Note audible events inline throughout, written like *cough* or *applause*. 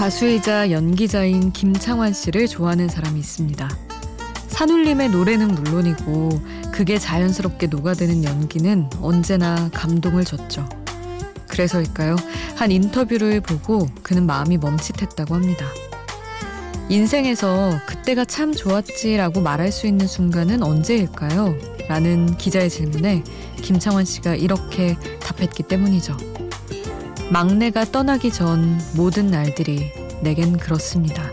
가수이자 연기자인 김창완 씨를 좋아하는 사람이 있습니다. 산울림의 노래는 물론이고 그게 자연스럽게 녹아드는 연기는 언제나 감동을 줬죠. 그래서일까요? 한 인터뷰를 보고 그는 마음이 멈칫했다고 합니다. 인생에서 그때가 참 좋았지라고 말할 수 있는 순간은 언제일까요? 라는 기자의 질문에 김창완 씨가 이렇게 답했기 때문이죠. 막내가 떠나기 전 모든 날들이 내겐 그렇습니다.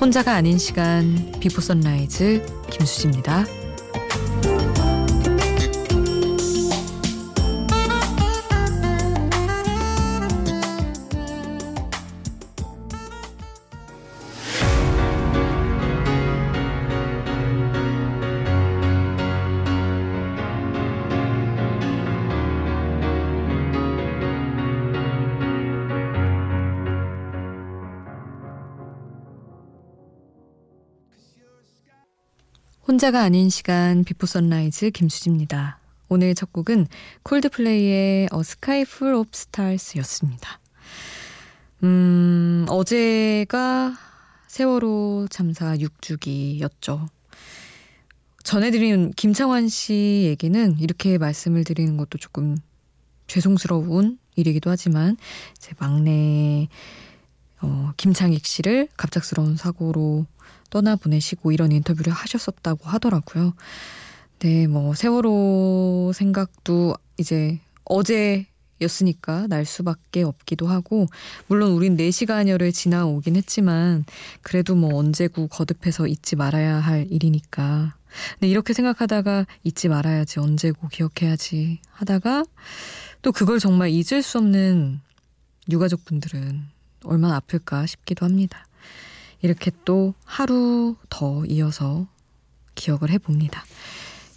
혼자가 아닌 시간 비포 선라이즈 김수지입니다. 혼자가 아닌 시간 Before Sunrise 김수지입니다. 오늘 첫 곡은 Coldplay의 A Sky Full of Stars였습니다. 음, 어제가 세월호 참사 6주기였죠. 전해드린 김창완 씨 얘기는 이렇게 말씀을 드리는 것도 조금 죄송스러운 일이기도 하지만 제 막내 어, 김창익 씨를 갑작스러운 사고로 떠나보내시고 이런 인터뷰를 하셨었다고 하더라고요. 네, 뭐 세월호 생각도 이제 어제였으니까 날 수밖에 없기도 하고 물론 우린 4시간여를 지나오긴 했지만 그래도 뭐 언제고 거듭해서 잊지 말아야 할 일이니까 근데 이렇게 생각하다가 잊지 말아야지 언제고 기억해야지 하다가 또 그걸 정말 잊을 수 없는 유가족분들은 얼마나 아플까 싶기도 합니다. 이렇게 또 하루 더 이어서 기억을 해봅니다.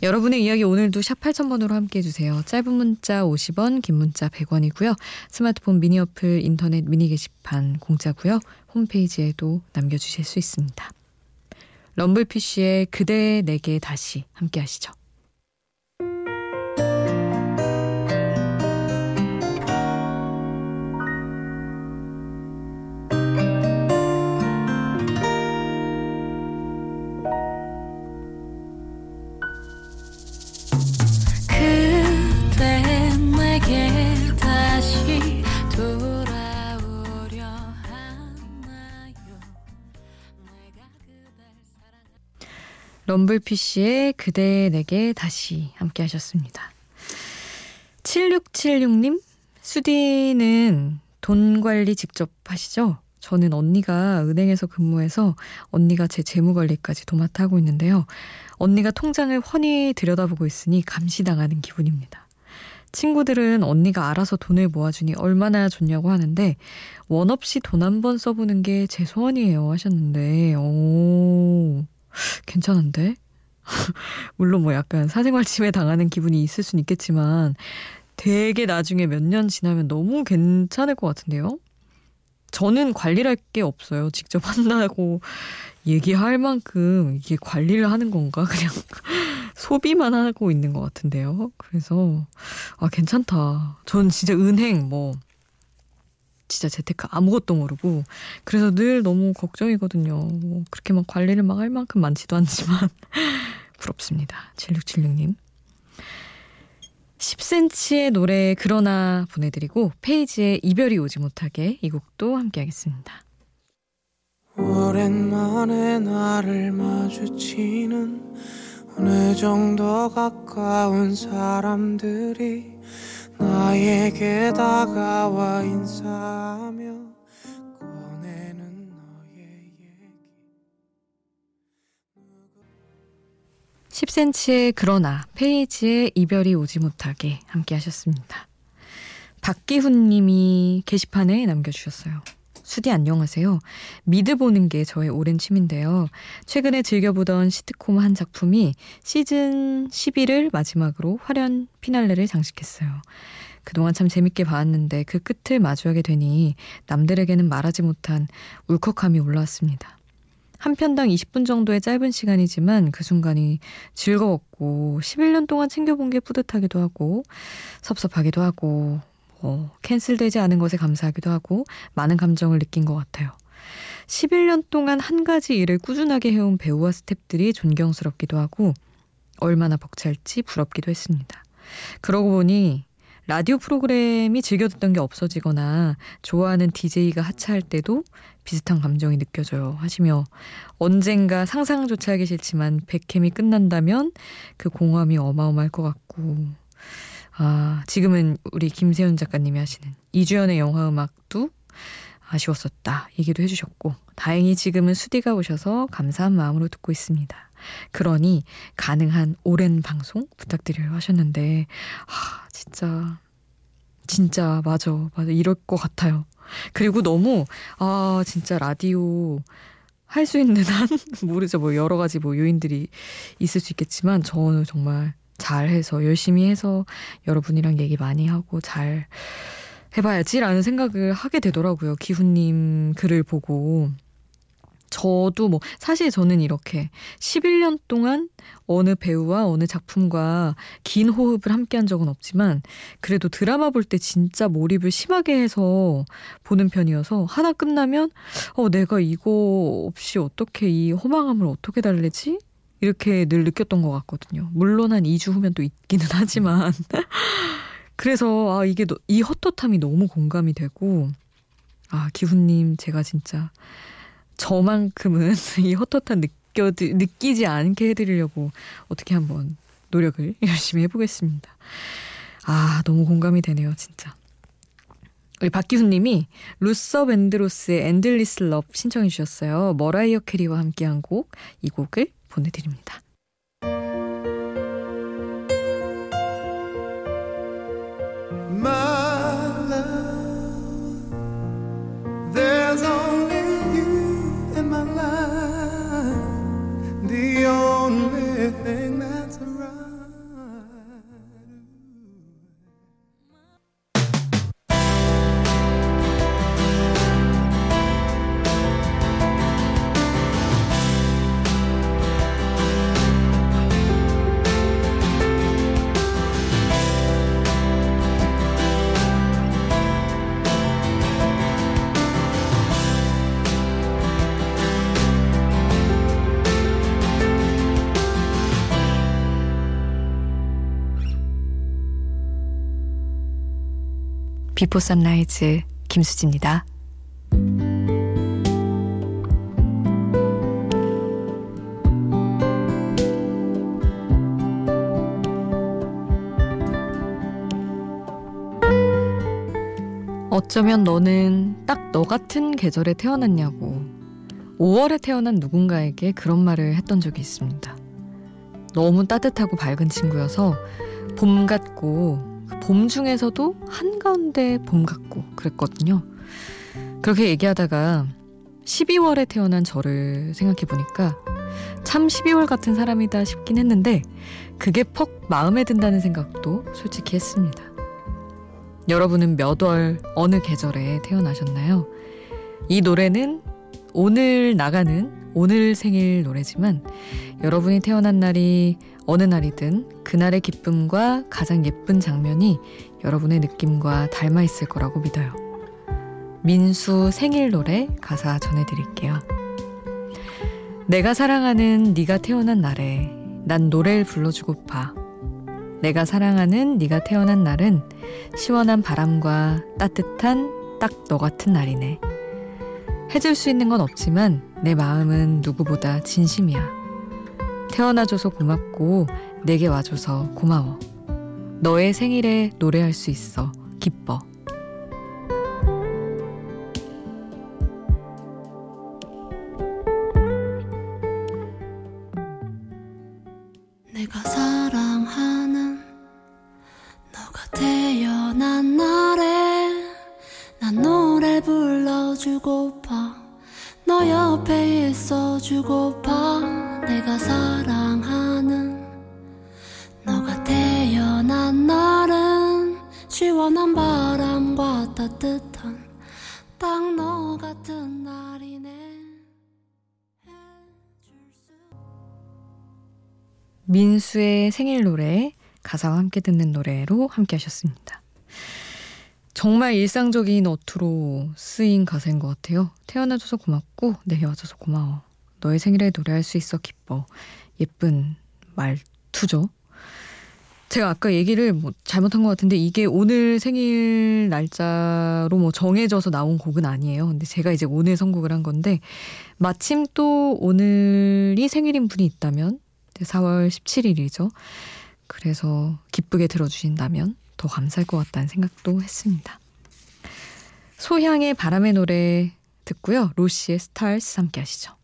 여러분의 이야기 오늘도 샵 8000번으로 함께 해주세요. 짧은 문자 50원, 긴 문자 100원이고요. 스마트폰 미니 어플, 인터넷 미니 게시판 공짜고요. 홈페이지에도 남겨주실 수 있습니다. 럼블피쉬의 그대 내게 다시 함께 하시죠. 럼블피쉬의 그대 내게 다시 함께 하셨습니다. 7676님, 수디는 돈 관리 직접 하시죠? 저는 언니가 은행에서 근무해서 언니가 제 재무 관리까지 도맡아 하고 있는데요. 언니가 통장을 훤히 들여다보고 있으니 감시당하는 기분입니다. 친구들은 언니가 알아서 돈을 모아주니 얼마나 좋냐고 하는데 원 없이 돈 한 번 써보는 게 제 소원이에요 하셨는데 오 괜찮은데? *laughs* 물론 뭐 약간 사생활 침해 당하는 기분이 있을 수는 있겠지만 되게 나중에 몇 년 지나면 너무 괜찮을 것 같은데요? 저는 관리할 게 없어요. 직접 *laughs* 한다고 얘기할 만큼 이게 관리를 하는 건가? 그냥 *laughs* 소비만 하고 있는 것 같은데요. 그래서, 아, 괜찮다. 전 진짜 은행, 뭐, 진짜 재테크 아무것도 모르고 그래서 늘 너무 걱정이거든요. 뭐 그렇게 막 관리를 막 할 만큼 많지도 않지만 *laughs* 부럽습니다. 7676님. 10cm의 노래 그러나 보내드리고 페이지에 이별이 오지 못하게 이 곡도 함께 하겠습니다. 오랜만에 나를 마주치는 어느 정도 가까운 사람들이 나에게 다가와 인사하며 꺼내는 너의 얘기 10cm의 그러나 페이지에 이별이 오지 못하게 함께 하셨습니다. 박기훈 님이 게시판에 남겨주셨어요. 수디 안녕하세요. 미드 보는 게 저의 오랜 취미인데요. 최근에 즐겨보던 시트콤 한 작품이 시즌 11을 마지막으로 화려한 피날레를 장식했어요. 그동안 참 재밌게 봤는데 그 끝을 마주하게 되니 남들에게는 말하지 못한 울컥함이 올라왔습니다. 한 편당 20분 정도의 짧은 시간이지만 그 순간이 즐거웠고 11년 동안 챙겨본 게 뿌듯하기도 하고 섭섭하기도 하고 어, 캔슬되지 않은 것에 감사하기도 하고 많은 감정을 느낀 것 같아요. 11년 동안 한 가지 일을 꾸준하게 해온 배우와 스탭들이 존경스럽기도 하고 얼마나 벅찰지 부럽기도 했습니다. 그러고 보니 라디오 프로그램이 즐겨 듣던 게 없어지거나 좋아하는 DJ가 하차할 때도 비슷한 감정이 느껴져요 하시며 언젠가 상상조차 하기 싫지만 백캠이 끝난다면 그 공허함이 어마어마할 것 같고 아 지금은 우리 김세훈 작가님이 하시는 이주연의 영화 음악도 아쉬웠었다 얘기도 해주셨고 다행히 지금은 수디가 오셔서 감사한 마음으로 듣고 있습니다. 그러니 가능한 오랜 방송 부탁드려요 하셨는데 아 진짜 진짜 맞아 맞아 이럴 것 같아요. 그리고 너무 아 진짜 라디오 할 수 있는 한 *laughs* 모르죠 뭐 여러 가지 뭐 요인들이 있을 수 있겠지만 저는 정말 잘해서 열심히 해서 여러분이랑 얘기 많이 하고 잘 해봐야지라는 생각을 하게 되더라고요. 기훈님 글을 보고. 저도 뭐 사실 저는 이렇게 11년 동안 어느 배우와 어느 작품과 긴 호흡을 함께 한 적은 없지만 그래도 드라마 볼 때 진짜 몰입을 심하게 해서 보는 편이어서 하나 끝나면 어 내가 이거 없이 어떻게 이 허망함을 어떻게 달래지? 이렇게 늘 느꼈던 것 같거든요. 물론 한 2주 후면 또 있기는 하지만 *laughs* 그래서 아 이게 이 헛헛함이 너무 공감이 되고 아 기훈님 제가 진짜 저만큼은 *laughs* 이 헛헛한 느껴 느끼지 않게 해드리려고 어떻게 한번 노력을 *laughs* 열심히 해보겠습니다. 아 너무 공감이 되네요 진짜. 우리 박기훈님이 루서 밴드로스의 Endless Love 신청해 주셨어요. 머라이어 캐리와 함께한 곡 이 곡을 보내드립니다. Before Sunrise 김수지입니다. 어쩌면 너는 딱 너 같은 계절에 태어났냐고 5월에 태어난 누군가에게 그런 말을 했던 적이 있습니다. 너무 따뜻하고 밝은 친구여서 봄 같고 봄 중에서도 한가운데 봄 같고 그랬거든요. 그렇게 얘기하다가 12월에 태어난 저를 생각해 보니까 참 12월 같은 사람이다 싶긴 했는데 그게 퍽 마음에 든다는 생각도 솔직히 했습니다. 여러분은 몇 월 어느 계절에 태어나셨나요? 이 노래는 오늘 나가는 오늘 생일 노래지만 여러분이 태어난 날이 어느 날이든 그날의 기쁨과 가장 예쁜 장면이 여러분의 느낌과 닮아 있을 거라고 믿어요. 민수 생일 노래 가사 전해드릴게요. 내가 사랑하는 네가 태어난 날에 난 노래를 불러주고파. 내가 사랑하는 네가 태어난 날은 시원한 바람과 따뜻한 딱 너 같은 날이네. 해줄 수 있는 건 없지만 내 마음은 누구보다 진심이야. 태어나줘서 고맙고 내게 와줘서 고마워. 너의 생일에 노래할 수 있어 기뻐. 내가 사랑하는 너가 태어난 날에 난 노래 있어 주고파 내가 사랑하는 너가 태어난 날은 시원한 바람과 따뜻한 딱 너 같은 날이네 민수의 생일 노래 가사와 함께 듣는 노래로 함께 하셨습니다. 정말 일상적인 어투로 쓰인 가사인 것 같아요. 태어나줘서 고맙고 내게 와줘서 고마워. 너의 생일에 노래할 수 있어 기뻐. 예쁜 말투죠. 제가 아까 얘기를 뭐 잘못한 것 같은데 이게 오늘 생일 날짜로 뭐 정해져서 나온 곡은 아니에요. 근데 제가 이제 오늘 선곡을 한 건데 마침 또 오늘이 생일인 분이 있다면 4월 17일이죠. 그래서 기쁘게 들어주신다면 더 감사할 것 같다는 생각도 했습니다. 소향의 바람의 노래 듣고요. 로시의 스타일스 함께 하시죠.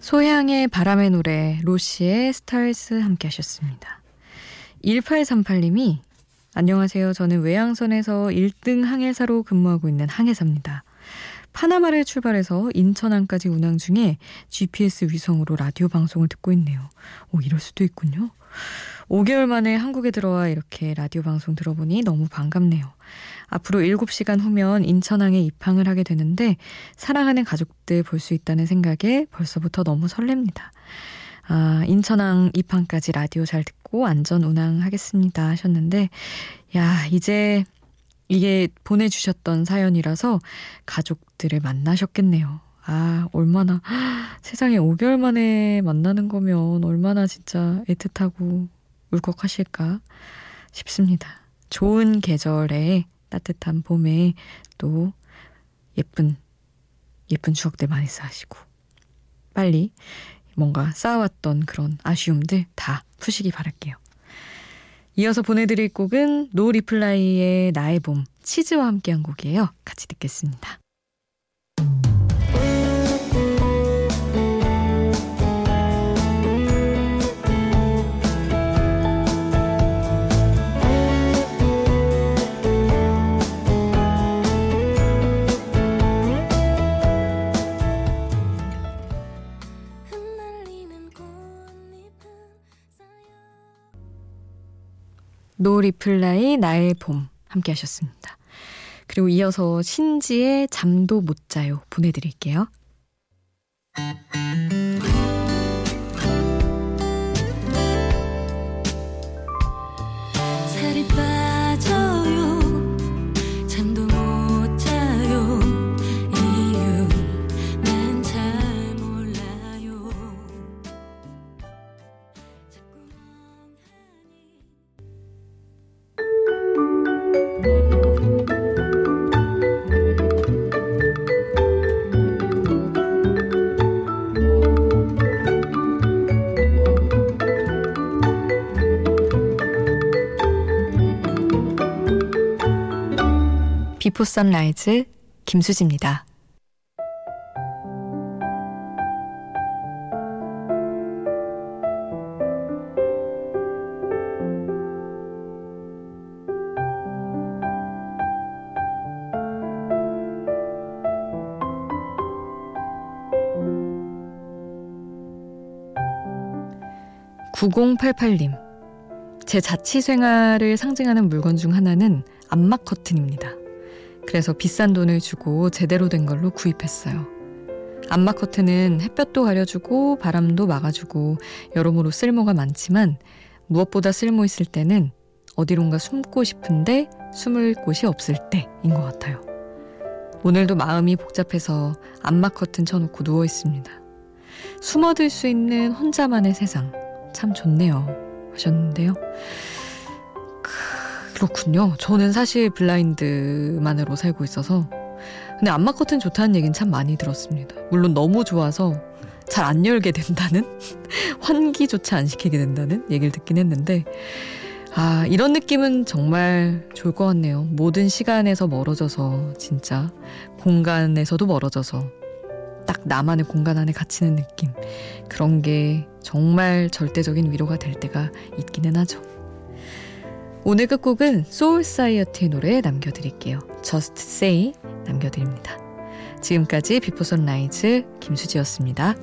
소향의 바람의 노래 로시의 스타일스 함께 하셨습니다. 1838님이 안녕하세요. 저는 외양선에서 1등 항해사로 근무하고 있는 항해사입니다. 파나마를 출발해서 인천항까지 운항 중에 GPS 위성으로 라디오 방송을 듣고 있네요. 오, 이럴 수도 있군요. 5개월 만에 한국에 들어와 이렇게 라디오 방송 들어보니 너무 반갑네요. 앞으로 7시간 후면 인천항에 입항을 하게 되는데 사랑하는 가족들 볼 수 있다는 생각에 벌써부터 너무 설렙니다. 아, 인천항 입항까지 라디오 잘 듣고 안전 운항하겠습니다 하셨는데 야, 이제 이게 보내주셨던 사연이라서 가족들을 만나셨겠네요. 아, 얼마나, 세상에 5개월 만에 만나는 거면 얼마나 진짜 애틋하고 울컥하실까 싶습니다. 좋은 계절에 따뜻한 봄에 또 예쁜 예쁜 추억들 많이 쌓으시고 빨리 뭔가 쌓아왔던 그런 아쉬움들 다 푸시기 바랄게요. 이어서 보내드릴 곡은 No Reply의 나의 봄 치즈와 함께한 곡이에요. 같이 듣겠습니다. 노 리플라이 나의 봄 함께 하셨습니다. 그리고 이어서 신지의 잠도 못 자요 보내드릴게요. 비포 선라이즈 김수지입니다. (9088님) 제 자취 생활을 상징하는 물건 중 하나는 암막 커튼입니다. 그래서 비싼 돈을 주고 제대로 된 걸로 구입했어요. 암막 커튼은 햇볕도 가려주고 바람도 막아주고 여러모로 쓸모가 많지만 무엇보다 쓸모 있을 때는 어디론가 숨고 싶은데 숨을 곳이 없을 때인 것 같아요. 오늘도 마음이 복잡해서 암막 커튼 쳐놓고 누워 있습니다. 숨어들 수 있는 혼자만의 세상 참 좋네요 하셨는데요. 그렇군요. 저는 사실 블라인드만으로 살고 있어서. 근데 안마 커튼 좋다는 얘기는 참 많이 들었습니다. 물론 너무 좋아서 잘 안 열게 된다는? *laughs* 환기조차 안 시키게 된다는 얘기를 듣긴 했는데, 아, 이런 느낌은 정말 좋을 것 같네요. 모든 시간에서 멀어져서, 진짜. 공간에서도 멀어져서, 딱 나만의 공간 안에 갇히는 느낌. 그런 게 정말 절대적인 위로가 될 때가 있기는 하죠. 오늘 끝곡은 Soulciety의 노래 남겨드릴게요. Just Say 남겨드립니다. 지금까지 Before Sunrise 김수지였습니다.